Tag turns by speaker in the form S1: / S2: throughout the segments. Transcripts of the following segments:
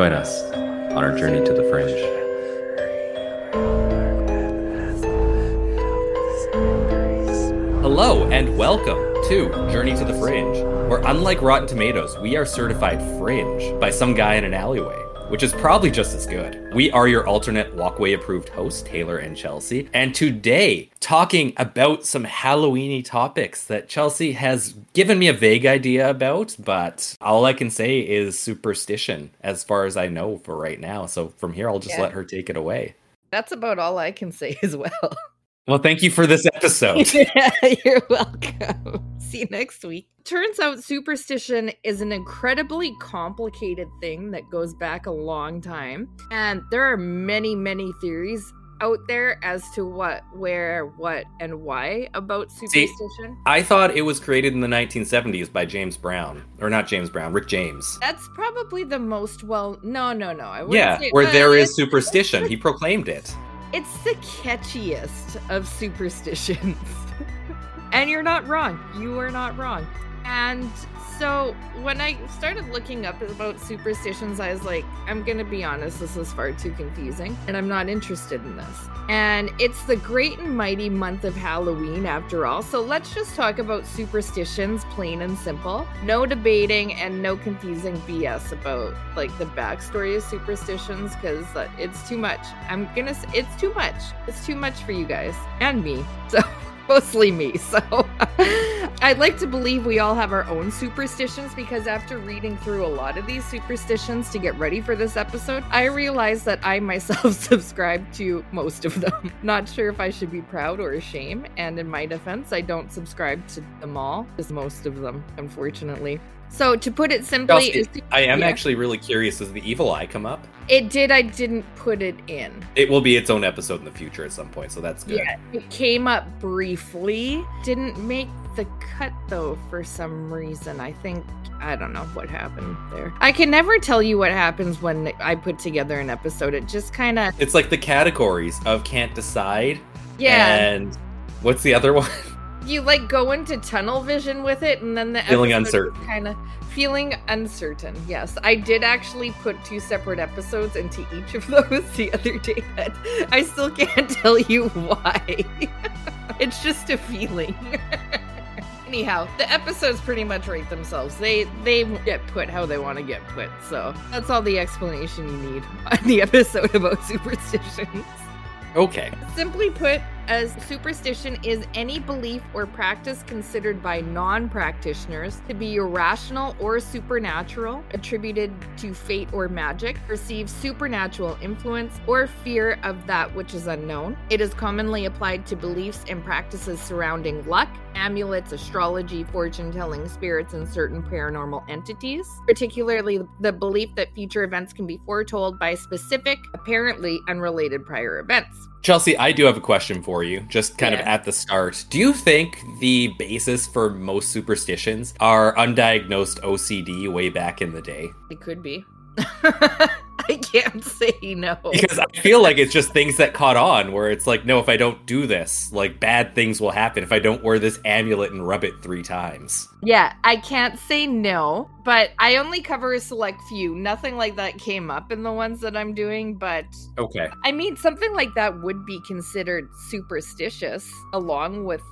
S1: join us on our journey to the fringe.
S2: Hello and welcome to Journey to the Fringe, where unlike Rotten Tomatoes, we are certified fringe by some guy in an alleyway, which is probably just as good. We are your alternate walkway approved hosts, Taylor and Chelsea, and today talking about some Halloweeny topics that Chelsea has given me a vague idea about, but all I can say is superstition as far as I know for right now. So from here I'll just
S3: Yeah.
S2: let her take it away.
S3: That's about all I can say as well.
S2: Well, thank you for this episode.
S3: yeah, you're welcome. See you next week. Turns out superstition is an incredibly complicated thing that goes back a long time. And there are many, many theories out there as to what, where, what, and why about superstition.
S2: I thought it was created in the 1970s by James Brown, or not James Brown, Rick James.
S3: That's probably the most well. No, no, no. I
S2: Yeah,
S3: say,
S2: where there is superstition. He proclaimed it.
S3: It's the catchiest of superstitions. and you're not wrong. You are not wrong. And so when I started looking up about superstitions, I was like, I'm going to be honest, this is far too confusing, and I'm not interested in this. And it's the great and mighty month of Halloween, after all. So let's just talk about superstitions, plain and simple. No debating and no confusing BS about like the backstory of superstitions because uh, it's too much. I'm gonna, it's too much. It's too much for you guys and me. So mostly me. So I'd like to believe we all have our own superstitions because after reading through a lot of these superstitions to get ready for this episode, I realized that I myself subscribe to most of them. Not sure if I should be proud or ashamed, and in my defense, I don't subscribe to them all, just most of them, unfortunately. So to put it simply,
S2: I am
S3: yeah.
S2: actually really curious. Does the evil eye come up?
S3: it did. I didn't put it in.
S2: It will be its own episode in the future at some point, so that's good.
S3: Yeah, it came up briefly. Flea didn't make the cut though for some reason. I think I don't know what happened there. I can never tell you what happens when I put together an episode. It just kind of
S2: It's like the categories of can't decide.
S3: yeah.
S2: And what's the other one?
S3: you like go into tunnel vision with it, and then the
S2: Feeling uncertain.
S3: Kind of feeling uncertain. Yes, I did actually put two separate episodes into each of those the other day, but I still can't tell you why. It's just a feeling. Anyhow, the episodes pretty much rate themselves. They they get put how they want to get put. So that's all the explanation you need on the episode about superstitions.
S2: Okay.
S3: Simply put, as superstition is any belief or practice considered by non practitioners to be irrational or supernatural, attributed to fate or magic, perceives supernatural influence, or fear of that which is unknown. It is commonly applied to beliefs and practices surrounding luck, amulets, astrology, fortune telling, spirits, and certain paranormal entities, particularly the belief that future events can be foretold by specific, apparently unrelated prior events.
S2: Chelsea, I do have a question for you, just kind of at the start. Do you think the basis for most superstitions are undiagnosed OCD way back in the day?
S3: It could be. I can't say no.
S2: Because I feel like it's just things that caught on where it's like, no, if I don't do this, like bad things will happen if I don't wear this amulet and rub it three times.
S3: Yeah, I can't say no, but I only cover a select few. Nothing like that came up in the ones that I'm doing, but
S2: Okay.
S3: I mean, something like that would be considered superstitious along with.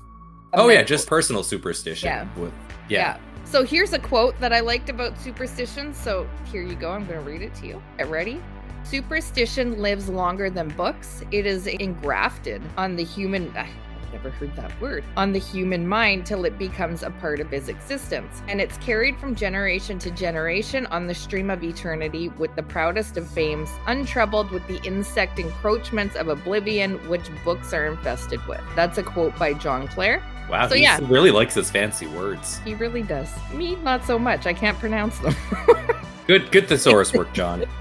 S2: Oh yeah, just personal superstition.
S3: Yeah.
S2: With yeah.
S3: So here's a quote that I liked about superstition. So here you go. I'm going to read it to you. Get ready. Superstition lives longer than books. It is engrafted on the human. I've never heard that word. On the human mind till it becomes a part of his existence. And it's carried from generation to generation on the stream of eternity with the proudest of fames, untroubled with the insect encroachments of oblivion which books are infested with. That's a quote by John Clare.
S2: Wow,
S3: So,
S2: he
S3: yeah.
S2: really likes his fancy words.
S3: He really does. Me, not so much. I can't pronounce them.
S2: Good good thesaurus work, John.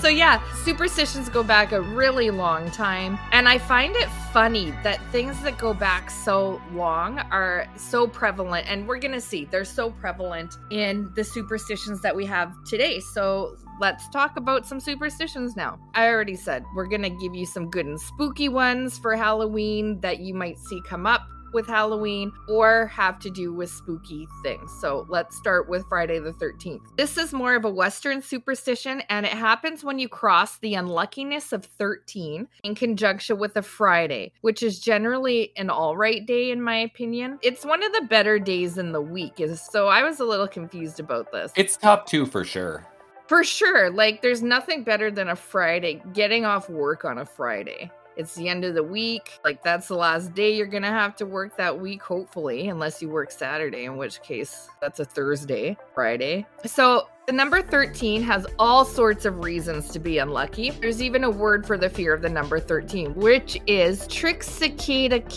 S3: So yeah, superstitions go back a really long time, and I find it funny that things that go back so long are so prevalent, and we're gonna see they're so prevalent in the superstitions that we have today. So let's talk about some superstitions now. I already said we're gonna give you some good and spooky ones for Halloween that you might see come up. With Halloween or have to do with spooky things. So let's start with Friday the 13th. This is more of a Western superstition, and it happens when you cross the unluckiness of 13 in conjunction with a Friday, which is generally an all right day, in my opinion. It's one of the better days in the week, so I was a little confused about this.
S2: It's top two for sure.
S3: For sure. Like, there's nothing better than a Friday, getting off work on a Friday. It's the end of the week. Like, that's the last day you're going to have to work that week, hopefully, unless you work Saturday, in which case that's a Thursday, Friday. So, the number 13 has all sorts of reasons to be unlucky. There's even a word for the fear of the number 13, which is trichicida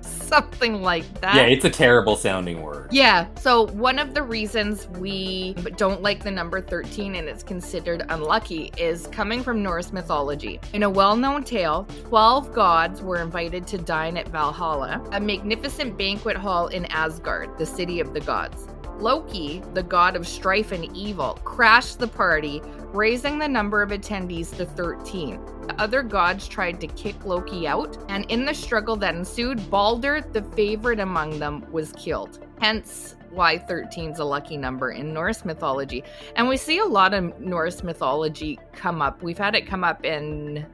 S3: something like that.
S2: Yeah, it's a terrible sounding word.
S3: Yeah, so one of the reasons we don't like the number 13 and it's considered unlucky is coming from Norse mythology. In a well known tale, 12 gods were invited to dine at Valhalla, a magnificent banquet hall in Asgard, the city of the gods. Loki, the god of strife and evil, crashed the party, raising the number of attendees to 13. The other gods tried to kick Loki out, and in the struggle that ensued, Balder, the favorite among them, was killed. Hence, why 13 is a lucky number in Norse mythology. And we see a lot of Norse mythology come up. We've had it come up in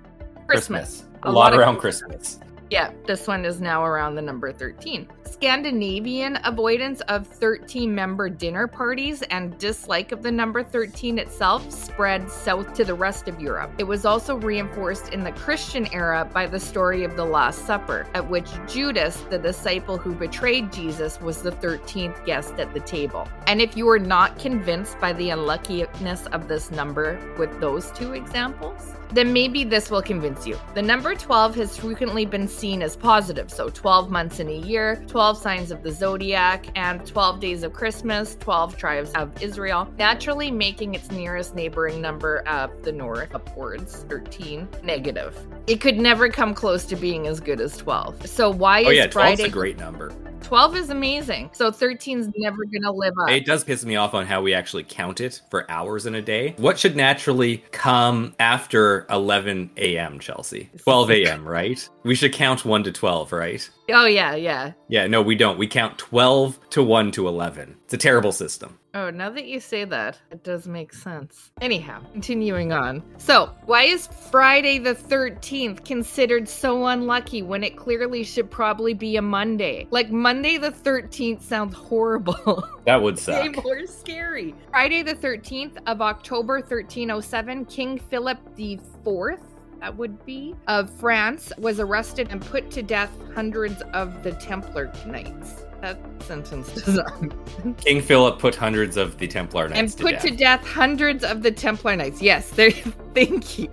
S3: Christmas.
S2: Christmas. A, a lot, lot, around Christmas.
S3: Yeah, this one is now around the number 13. Scandinavian avoidance of 13 member dinner parties and dislike of the number 13 itself spread south to the rest of Europe. It was also reinforced in the Christian era by the story of the Last Supper, at which Judas, the disciple who betrayed Jesus, was the 13th guest at the table. And if you are not convinced by the unluckiness of this number with those two examples, then maybe this will convince you. The number 12 has frequently been seen as positive, so 12 months in a year, 12 signs of the zodiac, and 12 days of Christmas, 12 tribes of Israel, naturally making its nearest neighboring number of the north upwards 13 negative. It could never come close to being as good as 12. So why
S2: oh,
S3: is
S2: yeah,
S3: Friday
S2: a great number?
S3: 12 is amazing. So 13 is never going to live up.
S2: It does piss me off on how we actually count it for hours in a day. What should naturally come after 11 a.m., Chelsea? 12 a.m., right? We should count 1 to 12, right?
S3: Oh, yeah, yeah.
S2: Yeah, no, we don't. We count 12 to 1 to 11. It's a terrible system.
S3: Oh, now that you say that, it does make sense. Anyhow, continuing on. So, why is Friday the 13th considered so unlucky when it clearly should probably be a Monday? Like, Monday the 13th sounds horrible.
S2: That would suck.
S3: Way more scary. Friday the 13th of October 1307, King Philip IV that would be, of France was arrested and put to death hundreds of the Templar knights that sentence does not.
S2: King Philip put hundreds of the Templar Knights
S3: and put
S2: to
S3: death. to death hundreds of the Templar Knights. Yes, there. Thank you.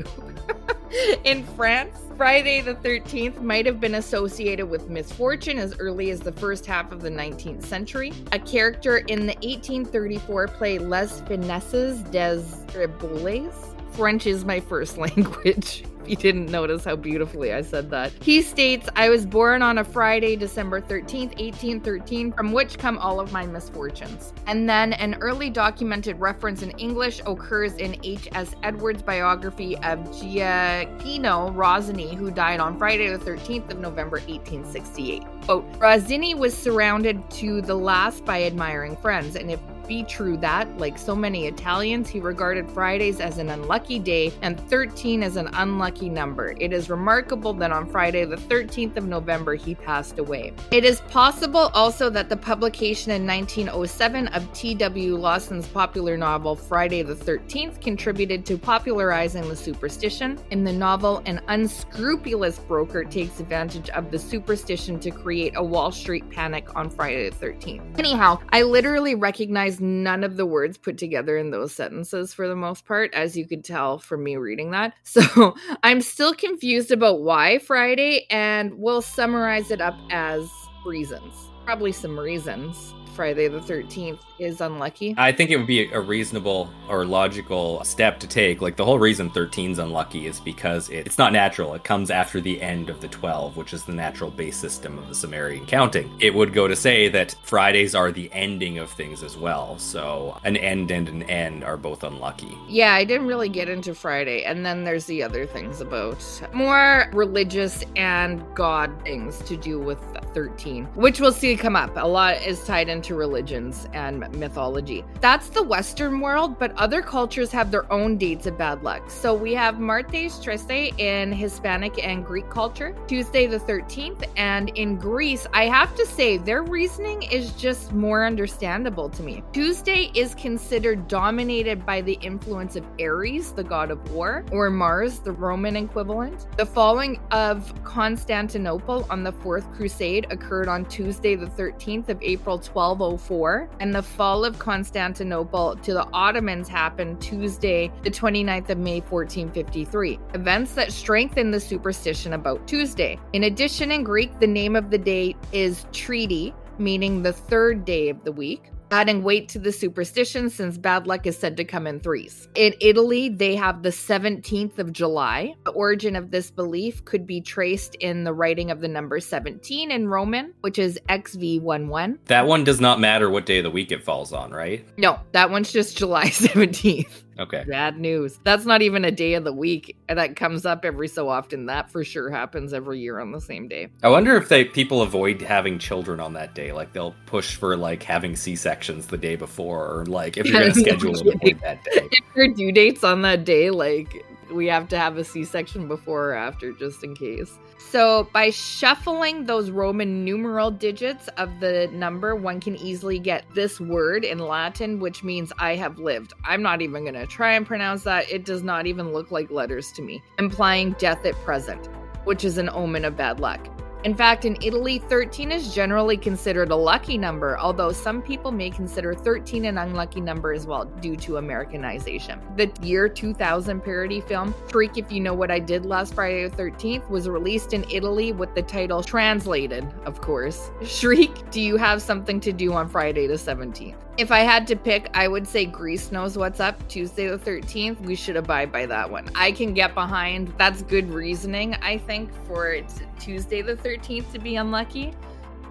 S3: In France, Friday the 13th might have been associated with misfortune as early as the first half of the 19th century. A character in the 1834 play Les Finesses des Gribouilles. French is my first language you didn't notice how beautifully I said that. He states, I was born on a Friday, December 13th, 1813, from which come all of my misfortunes. And then an early documented reference in English occurs in H.S. Edwards' biography of Gioachino Rossini, who died on Friday, the 13th of November, 1868. Quote, Rossini was surrounded to the last by admiring friends, and if be true that, like so many Italians, he regarded Fridays as an unlucky day and 13 as an unlucky number. It is remarkable that on Friday, the 13th of November, he passed away. It is possible also that the publication in 1907 of T.W. Lawson's popular novel Friday the 13th contributed to popularizing the superstition. In the novel, an unscrupulous broker takes advantage of the superstition to create a Wall Street panic on Friday the 13th. Anyhow, I literally recognize none of the words put together in those sentences for the most part, as you could tell from me reading that. So I'm still confused about why Friday, and we'll summarize it up as reasons. Probably some reasons. Friday the 13th is unlucky?
S2: I think it would be a reasonable or logical step to take. Like the whole reason 13 is unlucky is because it, it's not natural. It comes after the end of the 12, which is the natural base system of the Sumerian counting. It would go to say that Fridays are the ending of things as well. So an end and an end are both unlucky.
S3: Yeah, I didn't really get into Friday. And then there's the other things about more religious and God things to do with 13, which we'll see come up. A lot is tied into religions and mythology. That's the Western world, but other cultures have their own dates of bad luck. So we have Martes Triste in Hispanic and Greek culture, Tuesday the 13th, and in Greece, I have to say their reasoning is just more understandable to me. Tuesday is considered dominated by the influence of Ares, the god of war, or Mars, the Roman equivalent. The falling of Constantinople on the Fourth Crusade occurred on Tuesday the 13th of April 1204, and the fall of Constantinople to the Ottomans happened Tuesday, the 29th of May, 1453. Events that strengthen the superstition about Tuesday. In addition, in Greek, the name of the date is Triti, meaning the third day of the week adding weight to the superstition since bad luck is said to come in threes. In Italy, they have the 17th of July. The origin of this belief could be traced in the writing of the number 17 in Roman, which is XVII.
S2: That one does not matter what day of the week it falls on, right?
S3: No, that one's just July 17th.
S2: Okay.
S3: Bad news. That's not even a day of the week. That comes up every so often. That for sure happens every year on the same day.
S2: I wonder if they people avoid having children on that day. Like they'll push for like having C sections the day before, or like if you're gonna schedule them avoid that day.
S3: If your due dates on that day, like we have to have a C section before or after just in case. So, by shuffling those Roman numeral digits of the number, one can easily get this word in Latin, which means I have lived. I'm not even going to try and pronounce that. It does not even look like letters to me, implying death at present, which is an omen of bad luck. In fact, in Italy, 13 is generally considered a lucky number, although some people may consider 13 an unlucky number as well due to Americanization. The year 2000 parody film, Shriek If You Know What I Did Last Friday the 13th, was released in Italy with the title translated, of course. Shriek, Do You Have Something to Do on Friday the 17th? If I had to pick, I would say Greece knows what's up. Tuesday the 13th, we should abide by that one. I can get behind. That's good reasoning, I think, for Tuesday the 13th to be unlucky.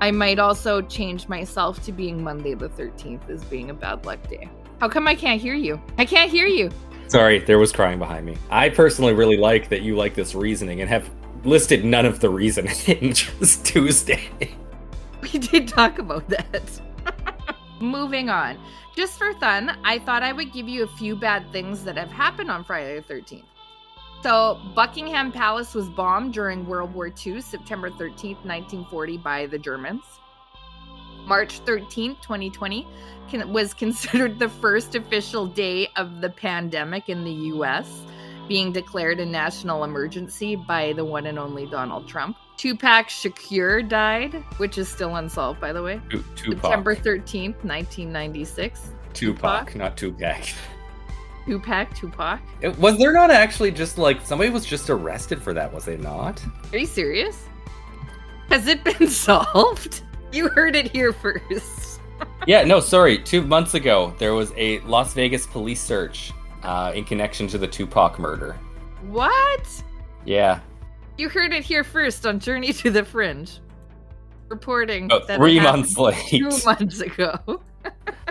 S3: I might also change myself to being Monday the 13th as being a bad luck day. How come I can't hear you? I can't hear you.
S2: Sorry, there was crying behind me. I personally really like that you like this reasoning and have listed none of the reasoning, just Tuesday.
S3: We did talk about that. Moving on. Just for fun, I thought I would give you a few bad things that have happened on Friday the 13th. So, Buckingham Palace was bombed during World War II, September 13th, 1940, by the Germans. March 13th, 2020, was considered the first official day of the pandemic in the US, being declared a national emergency by the one and only Donald Trump. Tupac Shakur died, which is still unsolved, by the way.
S2: Tupac.
S3: September 13th, 1996.
S2: Tupac, Tupac? not Tupac.
S3: Tupac, Tupac.
S2: It, was there not actually just like somebody was just arrested for that? Was they not?
S3: Are you serious? Has it been solved? You heard it here first.
S2: yeah, no, sorry. Two months ago, there was a Las Vegas police search uh, in connection to the Tupac murder.
S3: What?
S2: Yeah,
S3: you heard it here first on Journey to the Fringe. Reporting
S2: oh, three months late.
S3: Two months ago.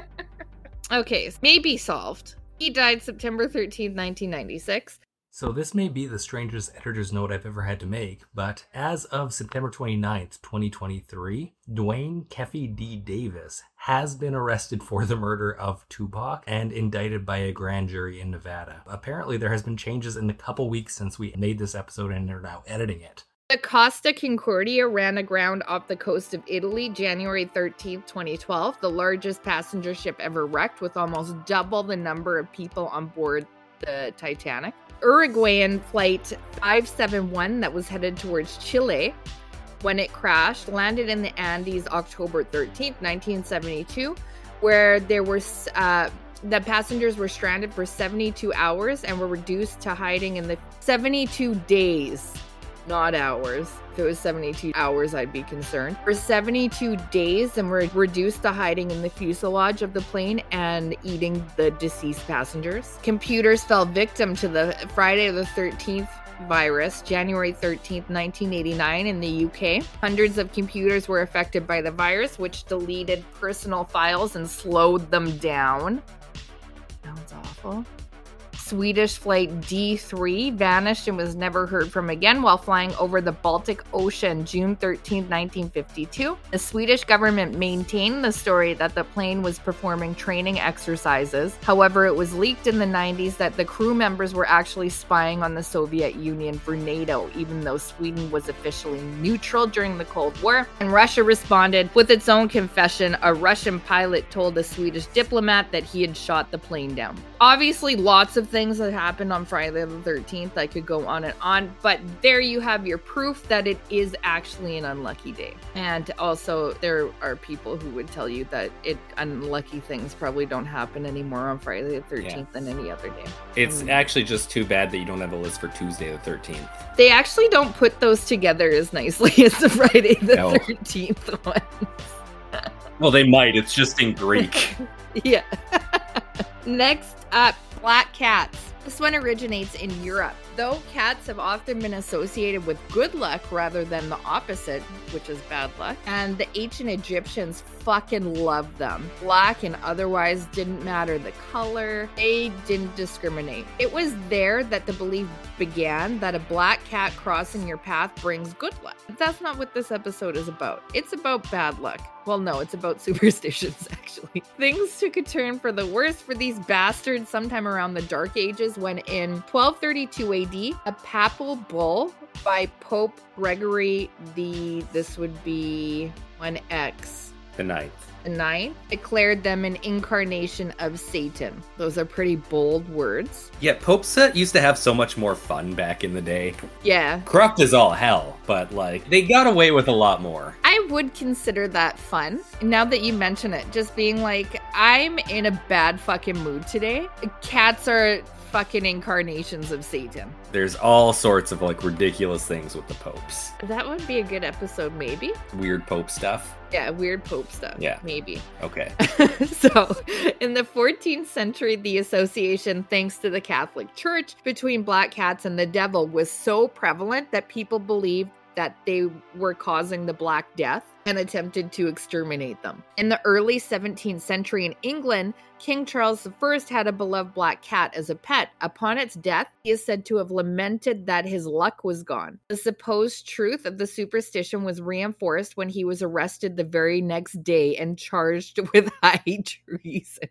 S3: okay, maybe solved. He died September 13th, 1996.
S4: So this may be the strangest editor's note I've ever had to make, but as of September 29th, 2023, Duane Keffe D. Davis has been arrested for the murder of Tupac and indicted by a grand jury in Nevada. Apparently there has been changes in the couple weeks since we made this episode and are now editing it.
S3: The Costa Concordia ran aground off the coast of Italy January 13, 2012, the largest passenger ship ever wrecked with almost double the number of people on board the Titanic. Uruguayan flight 571 that was headed towards Chile when it crashed landed in the Andes October 13th, 1972, where there were uh, the passengers were stranded for 72 hours and were reduced to hiding in the 72 days not hours. If it was 72 hours, I'd be concerned. For 72 days, and were reduced to hiding in the fuselage of the plane and eating the deceased passengers. Computers fell victim to the Friday the 13th virus, January 13th, 1989, in the UK. Hundreds of computers were affected by the virus, which deleted personal files and slowed them down. Sounds awful. Swedish flight D3 vanished and was never heard from again while flying over the Baltic Ocean June 13, 1952. The Swedish government maintained the story that the plane was performing training exercises. However, it was leaked in the 90s that the crew members were actually spying on the Soviet Union for NATO, even though Sweden was officially neutral during the Cold War. And Russia responded with its own confession. A Russian pilot told a Swedish diplomat that he had shot the plane down. Obviously, lots of things that happened on Friday the 13th. I could go on and on, but there you have your proof that it is actually an unlucky day. And also, there are people who would tell you that it unlucky things probably don't happen anymore on Friday the 13th
S2: Yeah.
S3: than any other day.
S2: It's
S3: Mm.
S2: actually just too bad that you don't have a list for Tuesday the 13th.
S3: They actually don't put those together as nicely as the Friday the
S2: No.
S3: 13th one.
S2: Well, they might. It's just in Greek.
S3: Yeah. Next up, black cats. This one originates in Europe. Though cats have often been associated with good luck rather than the opposite, which is bad luck, and the ancient Egyptians fucking loved them. Black and otherwise didn't matter the color, they didn't discriminate. It was there that the belief began that a black cat crossing your path brings good luck. But that's not what this episode is about. It's about bad luck. Well, no, it's about superstitions, actually. Things took a turn for the worse for these bastards sometime around the Dark Ages when, in 1232 AD, a papal bull by Pope Gregory the, this would be 1X,
S2: the ninth.
S3: the ninth, declared them an incarnation of Satan. Those are pretty bold words.
S2: Yeah, Pope set used to have so much more fun back in the day.
S3: Yeah,
S2: Corrupt is all hell, but like they got away with a lot more.
S3: I would consider that fun. Now that you mention it, just being like, I'm in a bad fucking mood today. Cats are fucking incarnations of Satan.
S2: There's all sorts of like ridiculous things with the popes.
S3: That would be a good episode, maybe.
S2: Weird pope stuff.
S3: Yeah, weird pope stuff.
S2: Yeah.
S3: maybe.
S2: Okay.
S3: so, in the 14th century, the association, thanks to the Catholic Church, between black cats and the devil was so prevalent that people believed that they were causing the Black Death and attempted to exterminate them. In the early 17th century in England, King Charles I had a beloved black cat as a pet. Upon its death, he is said to have lamented that his luck was gone. The supposed truth of the superstition was reinforced when he was arrested the very next day and charged with high treason.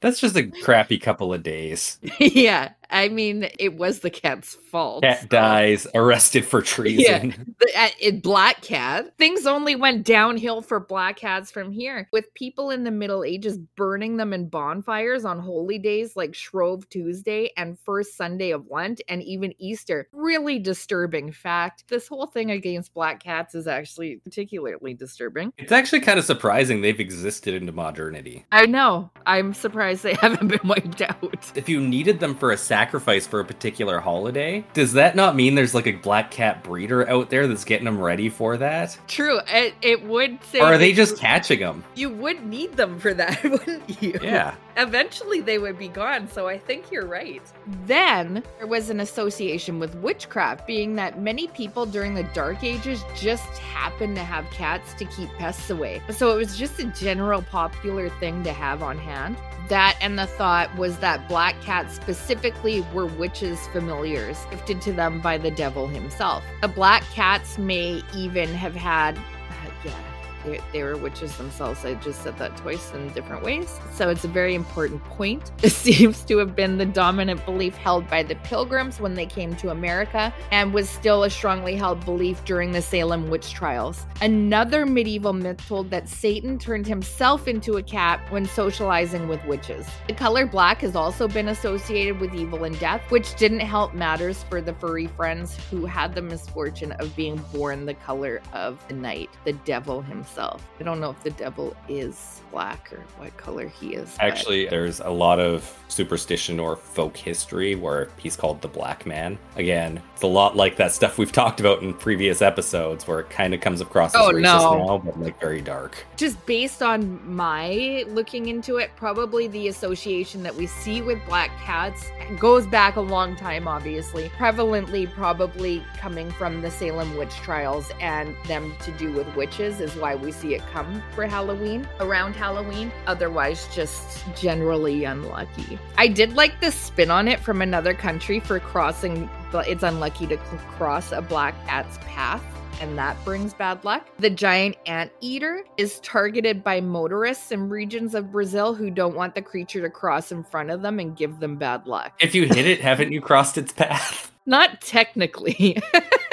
S2: That's just a crappy couple of days.
S3: yeah, I mean, it was the cat's fault.
S2: Cat dies, arrested for treason. Yeah.
S3: The, uh, it, black cat things only went downhill for black cats from here with people in the middle ages burning them in bonfires on holy days like shrove tuesday and first sunday of lent and even easter really disturbing fact this whole thing against black cats is actually particularly disturbing
S2: It's actually kind of surprising they've existed into modernity.
S3: i know i'm surprised they haven't been wiped out
S2: If you needed them for a sacrifice for a particular holiday, does that not mean there's like a black cat breeder out there that's getting them ready for that?
S3: true it, it would say
S2: Or are they just catching them?
S3: you would need them for that wouldn't you
S2: Yeah.
S3: Eventually they would be gone. So I think you're right. Then there was an association with witchcraft, being that many people during the Dark Ages just happened to have cats to keep pests away. So it was just a general popular thing to have on hand. That and the thought was that black cats specifically were witches' familiars gifted to them by the devil himself. The black cats may even have had, uh, yeah, they, they were witches themselves. I just said that twice in different ways. So it's a very important point. It seems to have been the dominant belief held by the pilgrims when they came to America and was still a strongly held belief during the Salem witch trials. Another medieval myth told that Satan turned himself into a cat when socializing with witches. The color black has also been associated with evil and death, which didn't help matters for the furry friends who had the misfortune of being born the color of the night, the devil himself. Himself. I don't know if the devil is black or what color he is. but-
S2: Actually, there's a lot of superstition or folk history where he's called the Black Man. Again, it's a lot like that stuff we've talked about in previous episodes where it kind of comes across as
S3: Oh,
S2: racist
S3: no.
S2: now, but like very dark.
S3: just based on my looking into it, probably the association that we see with black cats goes back a long time, obviously. Prevalently, probably coming from the Salem witch trials and them to do with witches is why we see it come for Halloween, around Halloween. Otherwise, just generally unlucky. I did like the spin on it from another country for crossing, but it's unlucky to cross a black cat's path and that brings bad luck. The giant anteater is targeted by motorists in regions of Brazil who don't want the creature to cross in front of them and give them bad luck.
S2: If you hit it, haven't you crossed its path?
S3: Not technically.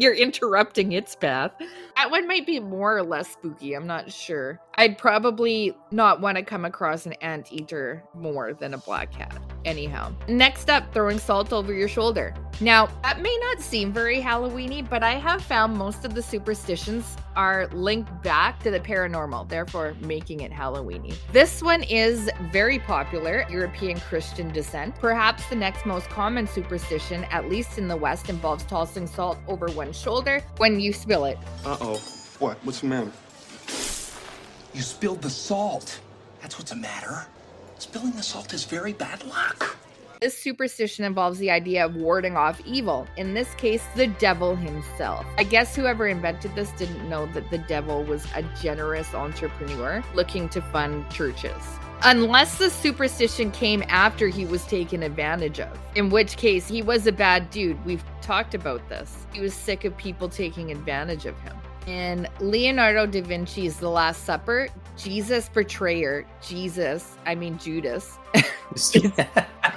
S3: You're interrupting its path. That one might be more or less spooky. I'm not sure. I'd probably not want to come across an anteater more than a black cat. Anyhow, next up, throwing salt over your shoulder. Now, that may not seem very Halloweeny, but I have found most of the superstitions are linked back to the paranormal, therefore making it Halloweeny. This one is very popular, European Christian descent. Perhaps the next most common superstition, at least in the West, involves tossing salt over one's shoulder when you spill it.
S5: Uh oh. What? What's the matter?
S6: You spilled the salt. That's what's the matter. Spilling the salt is very bad luck.
S3: This superstition involves the idea of warding off evil, in this case, the devil himself. I guess whoever invented this didn't know that the devil was a generous entrepreneur looking to fund churches. Unless the superstition came after he was taken advantage of, in which case he was a bad dude. We've talked about this. He was sick of people taking advantage of him. In Leonardo da Vinci's The Last Supper, Jesus' betrayer, Jesus, I mean Judas,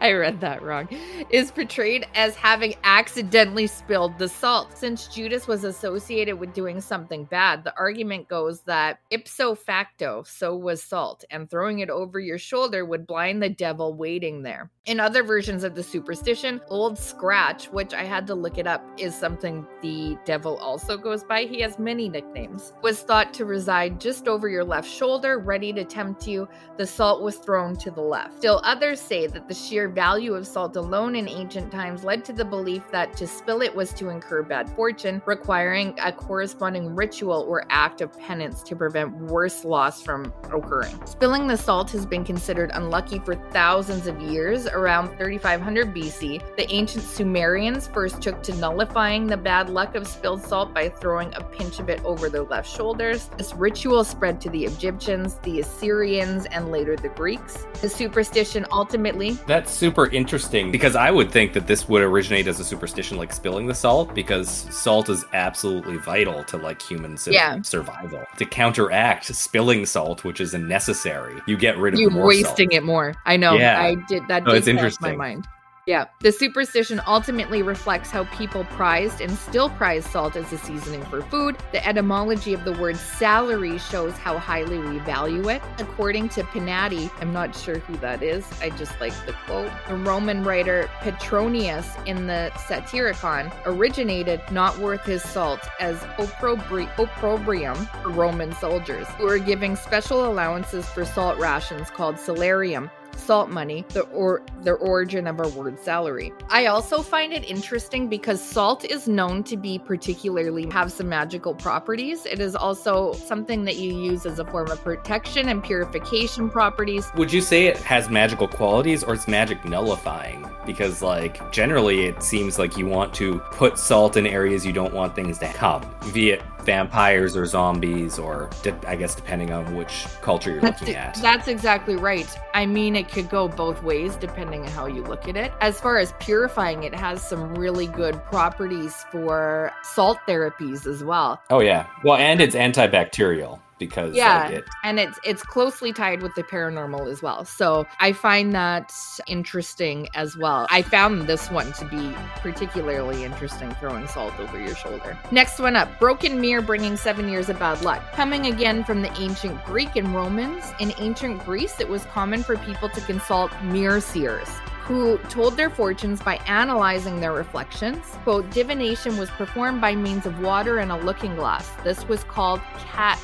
S3: I read that wrong, is portrayed as having accidentally spilled the salt. Since Judas was associated with doing something bad, the argument goes that ipso facto, so was salt, and throwing it over your shoulder would blind the devil waiting there. In other versions of the superstition, Old Scratch, which I had to look it up, is something the devil also goes by. He has many nicknames. Was thought to reside just over your left shoulder, ready to tempt you. The salt was thrown to the left. Still, others say that the sheer value of salt alone in ancient times led to the belief that to spill it was to incur bad fortune, requiring a corresponding ritual or act of penance to prevent worse loss from occurring. Spilling the salt has been considered unlucky for thousands of years. Around 3500 BC, the ancient Sumerians first took to nullifying the bad luck of spilled salt by throwing a pinch of it over their left shoulders. This ritual spread to the Egyptians, the Assyrians, and later the Greeks. The superstition ultimately
S2: That's super interesting because I would think that this would originate as a superstition like spilling the salt because salt is absolutely vital to like human su-
S3: Yeah.
S2: survival. To counteract spilling salt, which is necessary, you get rid of
S3: you
S2: more
S3: wasting
S2: salt.
S3: it more. I know.
S2: Yeah.
S3: I did that.
S2: No,
S3: did
S2: it's
S3: cross my
S2: interesting.
S3: mind. Yeah, the superstition ultimately reflects how people prized and still prize salt as a seasoning for food. The etymology of the word salary shows how highly we value it. According to Panati, I'm not sure who that is, I just like the quote. The Roman writer Petronius in the Satyricon originated not worth his salt as opprobri- opprobrium for Roman soldiers who were giving special allowances for salt rations called salarium salt money, the or the origin of our word salary. I also find it interesting because salt is known to be particularly have some magical properties. It is also something that you use as a form of protection and purification properties.
S2: Would you say it has magical qualities or it's magic nullifying? Because, like, generally it seems like you want to put salt in areas you don't want things to come, be it vampires or zombies, or de- I guess depending on which culture you're
S3: That's,
S2: looking at.
S3: that's exactly right. I mean, it could go both ways depending on how you look at it. As far as purifying, it has some really good properties for salt therapies as well.
S2: Oh, yeah. Well, and it's antibacterial because
S3: Yeah.
S2: like, it,
S3: and it's it's closely tied with the paranormal as well. So I find that interesting as well. I found this one to be particularly interesting, throwing salt over your shoulder. Next one up, broken mirror bringing seven years of bad luck. Coming again from the ancient Greek and Romans. In ancient Greece, it was common for people to consult mirror seers. Who told their fortunes by analyzing their reflections. Quote, divination was performed by means of water and a looking glass. This was called cat.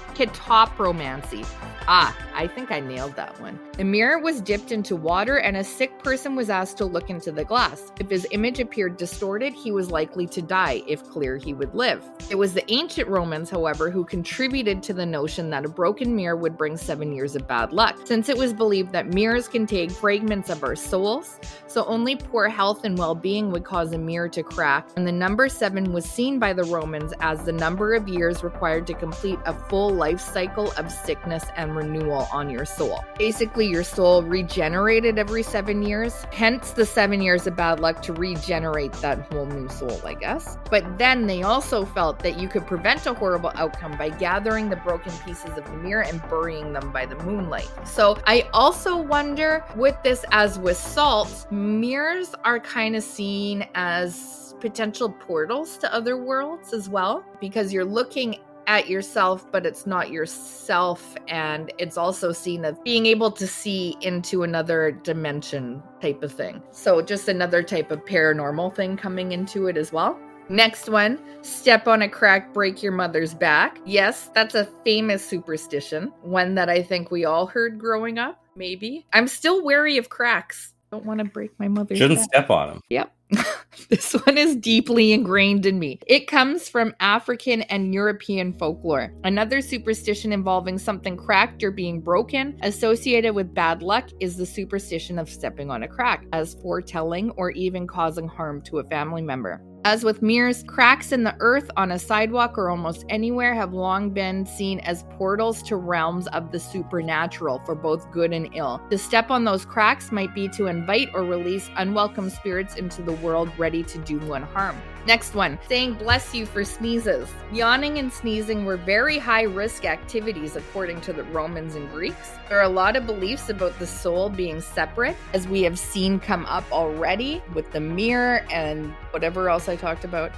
S3: Ah, I think I nailed that one. The mirror was dipped into water, and a sick person was asked to look into the glass. If his image appeared distorted, he was likely to die. If clear, he would live. It was the ancient Romans, however, who contributed to the notion that a broken mirror would bring seven years of bad luck, since it was believed that mirrors contain fragments of our souls, so only poor health and well being would cause a mirror to crack. And the number seven was seen by the Romans as the number of years required to complete a full life cycle of sickness and renewal on your soul. Basically, your soul regenerated every seven years, hence the seven years of bad luck to regenerate that whole new soul, I guess. But then they also felt that you could prevent a horrible outcome by gathering the broken pieces of the mirror and burying them by the moonlight. So I also wonder with this, as with salt, mirrors are kind of seen as potential portals to other worlds as well because you're looking at yourself, but it's not yourself. And it's also seen as being able to see into another dimension type of thing. So, just another type of paranormal thing coming into it as well. Next one step on a crack, break your mother's back. Yes, that's a famous superstition, one that I think we all heard growing up, maybe. I'm still wary of cracks. Don't want to break my mother's
S2: Shouldn't
S3: back.
S2: step on them.
S3: Yep. this one is deeply ingrained in me. It comes from African and European folklore. Another superstition involving something cracked or being broken, associated with bad luck, is the superstition of stepping on a crack, as foretelling or even causing harm to a family member. As with mirrors, cracks in the earth on a sidewalk or almost anywhere have long been seen as portals to realms of the supernatural for both good and ill. To step on those cracks might be to invite or release unwelcome spirits into the world ready to do one harm. Next one, saying bless you for sneezes. Yawning and sneezing were very high risk activities according to the Romans and Greeks. There are a lot of beliefs about the soul being separate, as we have seen come up already with the mirror and whatever else I talked about.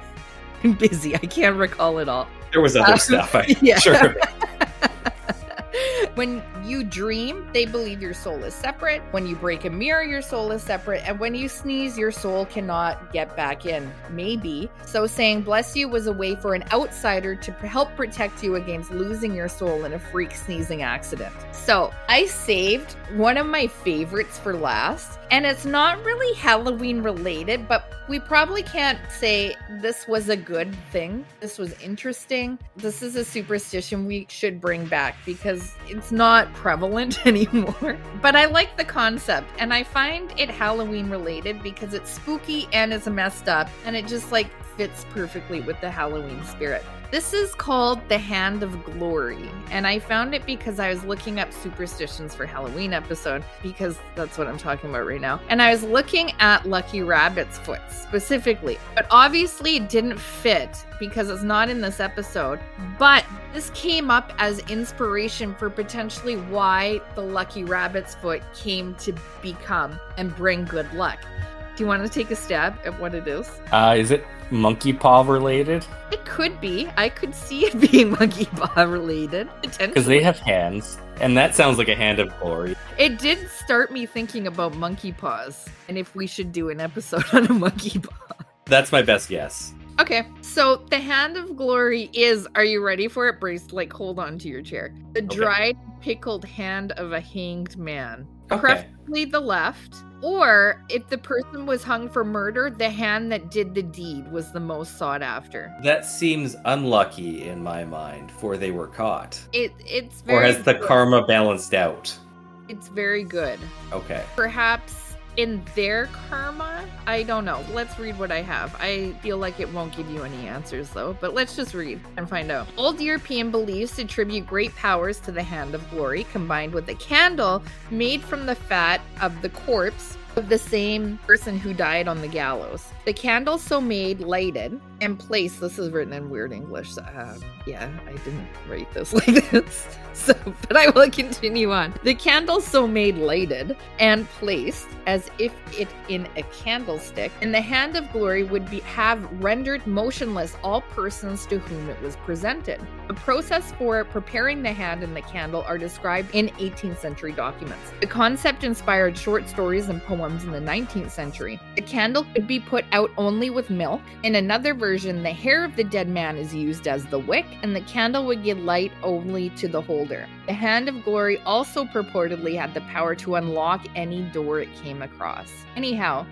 S3: I'm busy, I can't recall it all.
S2: There was other
S3: Um,
S2: stuff. I,
S3: yeah.
S2: Sure.
S3: when you dream, they believe your soul is separate. When you break a mirror, your soul is separate. And when you sneeze, your soul cannot get back in. Maybe. So saying bless you was a way for an outsider to help protect you against losing your soul in a freak sneezing accident. So I saved one of my favorites for last. And it's not really Halloween related, but we probably can't say this was a good thing. This was interesting. This is a superstition we should bring back because it's not prevalent anymore. But I like the concept and I find it Halloween related because it's spooky and it's messed up and it just like fits perfectly with the Halloween spirit. This is called the Hand of Glory, and I found it because I was looking up superstitions for Halloween episode because that's what I'm talking about right now. And I was looking at Lucky Rabbit's foot specifically, but obviously it didn't fit because it's not in this episode. But this came up as inspiration for potentially why the Lucky Rabbit's foot came to become and bring good luck. Do you want to take a stab at what it is?
S2: Uh, is it monkey paw related?
S3: It could be. I could see it being monkey paw related.
S2: Because they have hands, and that sounds like a hand of glory.
S3: It did start me thinking about monkey paws and if we should do an episode on a monkey paw.
S2: That's my best guess.
S3: Okay, so the hand of glory is. Are you ready for it, Brace? Like, hold on to your chair. The
S2: Okay.
S3: dried, pickled hand of a hanged man.
S2: Okay.
S3: Preferably the left. Or if the person was hung for murder, the hand that did the deed was the most sought after.
S2: That seems unlucky in my mind, for they were caught.
S3: It it's
S2: Or has the
S3: good.
S2: karma balanced out?
S3: It's very good.
S2: Okay.
S3: perhaps in their karma i don't know. Let's read what i have. I feel like it won't give you any answers though but let's just read and find out. Old european beliefs attribute great powers to the hand of glory combined with a candle made from the fat of the corpse of the same person who died on the gallows. The candle so made lighted and placed this is written in weird english uh, yeah i didn't write this like this. So but i will continue on. The candle so made lighted and placed as if it in a candlestick and the hand of glory would be have rendered motionless all persons to whom it was presented. The process for preparing the hand and the candle are described in 18th century documents. The concept inspired short stories and poems in the 19th century. The candle could be put out only with milk. In another version, the hair of the dead man is used as the wick, and the candle would give light only to the holder. The Hand of Glory also purportedly had the power to unlock any door it came across. Anyhow,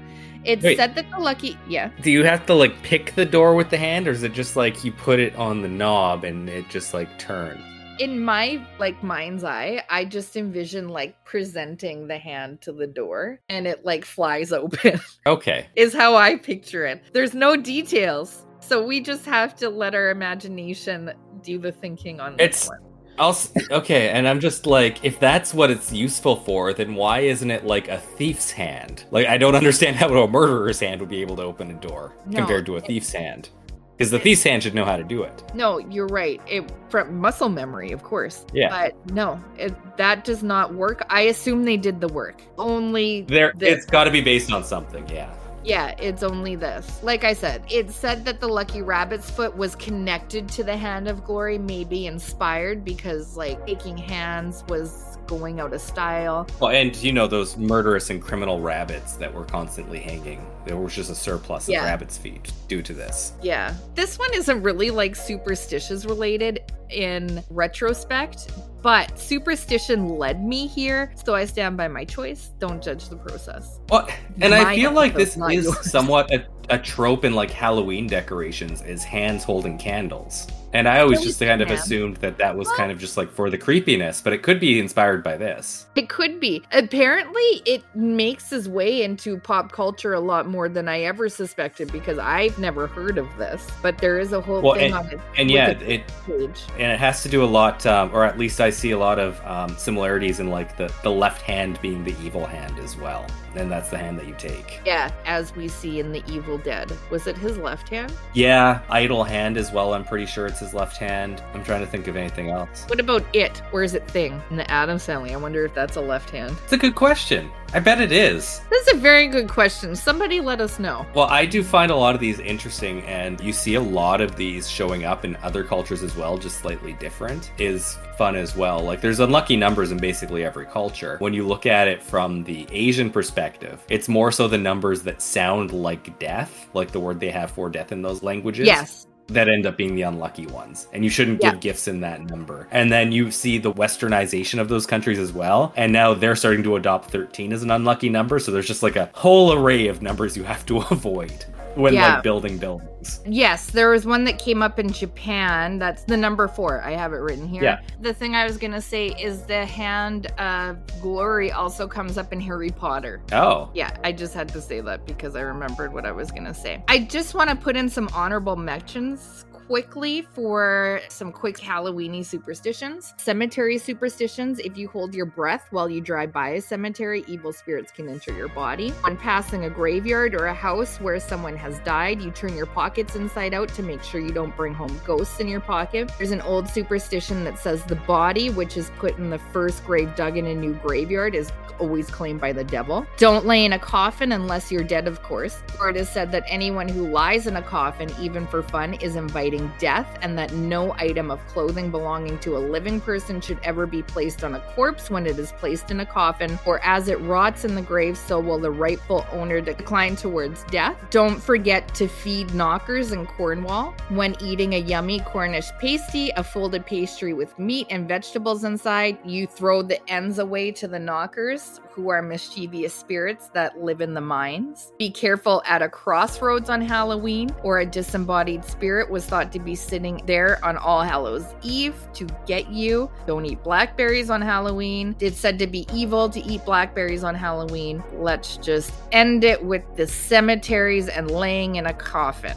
S3: it's
S2: Wait.
S3: said that the lucky, yeah.
S2: Do you have to like pick the door with the hand, or is it just like you put it on the knob and it just like turns?
S3: in my like mind's eye i just envision like presenting the hand to the door and it like flies open
S2: Okay.
S3: is how i picture it there's no details so we just have to let our imagination do the thinking on this
S2: It's-
S3: one.
S2: I'll okay, and I'm just like, if that's what it's useful for, then why isn't it like a thief's hand? Like, I don't understand how a murderer's hand would be able to open a door
S3: No,
S2: compared to a thief's hand. Because the thief's hand should know how to do it.
S3: no you're right it from muscle memory of course
S2: Yeah.
S3: but no it, that does not work i assume they did the work only
S2: There,
S3: this.
S2: it's got to be based on something. Yeah.
S3: Yeah, it's only this. Like I said, it said that the lucky rabbit's foot was connected to the hand of glory, maybe inspired because like taking hands was going out of style.
S2: Well, and you know those murderous and criminal rabbits that were constantly hanging. There was just a surplus of rabbits' feet due to this.
S3: Yeah. This one isn't really like superstitious related in retrospect, but superstition led me here, so I stand by my choice. Don't judge the process.
S2: Well, and I feel like this is
S3: yours.
S2: somewhat a, a trope in like Halloween decorations is hands holding candles. And I always just kind of assumed that that was kind of just like for the creepiness, but it could be inspired by this.
S3: It could be. Apparently, it makes its way into pop culture a lot more than I ever suspected because I've never heard of this. But there is a whole
S2: Well,
S3: thing on it.
S2: And yeah, it
S3: page.
S2: and it has to do a lot, um, or at least I see a lot of um, similarities in like the the left hand being the evil hand as well, and that's the hand that you take.
S3: Yeah, as we see in The Evil Dead. Was it his left hand?
S2: Yeah, idle hand as well. I'm pretty sure it's his left hand. I'm trying to think of anything else.
S3: What about it? Where is it Thing in the Addams family? I wonder if that's a left hand.
S2: It's a good question. I bet it is.
S3: That's a very good question. Somebody let us know.
S2: Well, I do find a lot of these interesting, and you see a lot of these showing up in other cultures as well, just slightly different, is fun as well. Like, there's unlucky numbers in basically every culture. When you look at it from the Asian perspective, it's more so the numbers that sound like death, like the word they have for death in those languages.
S3: Yes.
S2: That end up being the unlucky ones. And you shouldn't
S3: Yeah.
S2: give gifts in that number. And then you see the westernization of those countries as well. And now they're starting to adopt 13 as an unlucky number. So there's just like a whole array of numbers you have to avoid when
S3: Yeah.
S2: like building buildings.
S3: Yes, there was one that came up in Japan. That's the number four. I have it written here.
S2: Yeah.
S3: The thing I was going to say is the hand of glory also comes up in Harry Potter.
S2: Oh.
S3: Yeah, I just had to say that because I remembered what I was going to say. I just want to put in some honorable mentions quickly for some quick Halloweeny superstitions. Cemetery superstitions. If you hold your breath while you drive by a cemetery, evil spirits can enter your body. When passing a graveyard or a house where someone has died, you turn your pockets inside out to make sure you don't bring home ghosts in your pocket. There's an old superstition that says the body, which is put in the first grave dug in a new graveyard, is always claimed by the devil. Don't lay in a coffin unless you're dead, of course. Or it is said that anyone who lies in a coffin, even for fun, is inviting death, and that no item of clothing belonging to a living person should ever be placed on a corpse when it is placed in a coffin, or as it rots in the grave, so will the rightful owner decline towards death. Don't forget to feed knockers in Cornwall. When eating a yummy Cornish pasty, a folded pastry with meat and vegetables inside, you throw the ends away to the knockers, who are mischievous spirits that live in the mines. Be careful at a crossroads on Halloween, or a disembodied spirit was thought to be sitting there on All Hallows Eve to get you. Don't eat blackberries on Halloween. It's said to be evil to eat blackberries on Halloween. Let's just end it with the cemeteries and laying in a coffin.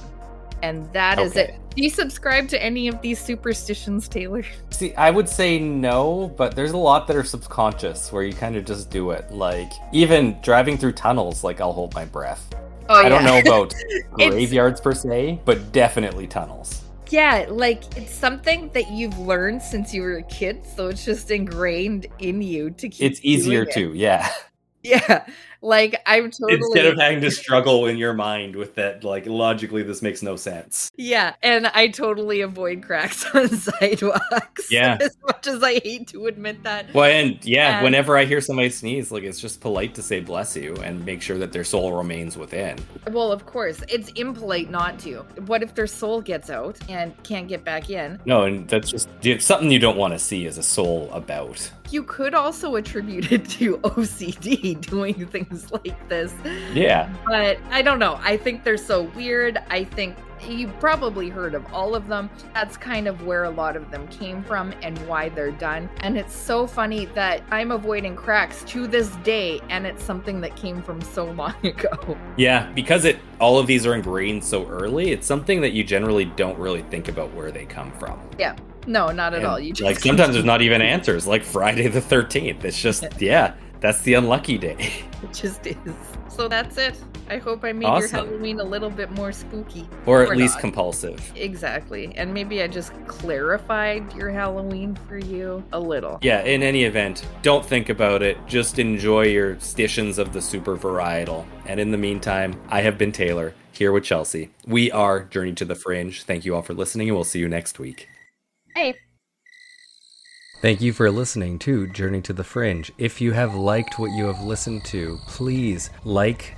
S3: And that is
S2: Okay.
S3: it. Do you subscribe to any of these superstitions, Taylor?
S2: See, I would say no, but there's a lot that are subconscious where you kind of just do it. Like, even driving through tunnels, like, I'll hold my breath.
S3: Oh,
S2: I don't know about graveyards per se, but definitely tunnels.
S3: Yeah, like it's something that you've learned since you were a kid, so it's just ingrained in you to keep.
S2: It's easier
S3: it.
S2: too, yeah.
S3: Yeah, Like I'm totally
S2: Instead of having to struggle in your mind with that, like logically, this makes no sense.
S3: Yeah, and I totally avoid cracks on sidewalks.
S2: Yeah.
S3: As much as I hate to admit that.
S2: Well, and yeah,
S3: And-
S2: whenever I hear somebody sneeze, like it's just polite to say bless you and make sure that their soul remains within.
S3: Well, of course, it's impolite not to. What if their soul gets out and can't get back in?
S2: No, and that's just something you don't want to see as a soul about.
S3: You could also attribute it to OCD doing things like this.
S2: Yeah.
S3: But I don't know. I think they're so weird. I think you've probably heard of all of them. That's kind of where a lot of them came from and why they're done. And it's so funny that I'm avoiding cracks to this day, and it's something that came from so long ago.
S2: Yeah, because it all of these are ingrained so early, it's something that you generally don't really think about where they come from.
S3: Yeah. No, not at
S2: And,
S3: all. You just
S2: like sometimes there's not even answers, like Friday the 13th. It's just yeah, that's the unlucky day.
S3: It just is. So that's it. I hope I made your Halloween a little bit more spooky.
S2: Or at least
S3: not.
S2: compulsive.
S3: Exactly. And maybe I just clarified your Halloween for you a little.
S2: Yeah, in any event, don't think about it. Just enjoy your stations of the super varietal. And in the meantime, I have been Taylor, here with Chelsea. We are Journey to the Fringe. Thank you all for listening, and we'll see you next week.
S3: Hey.
S4: Thank you for listening to Journey to the Fringe. If you have liked what you have listened to, please like,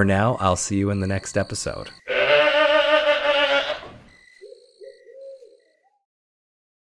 S4: For now, I'll see you in the next episode.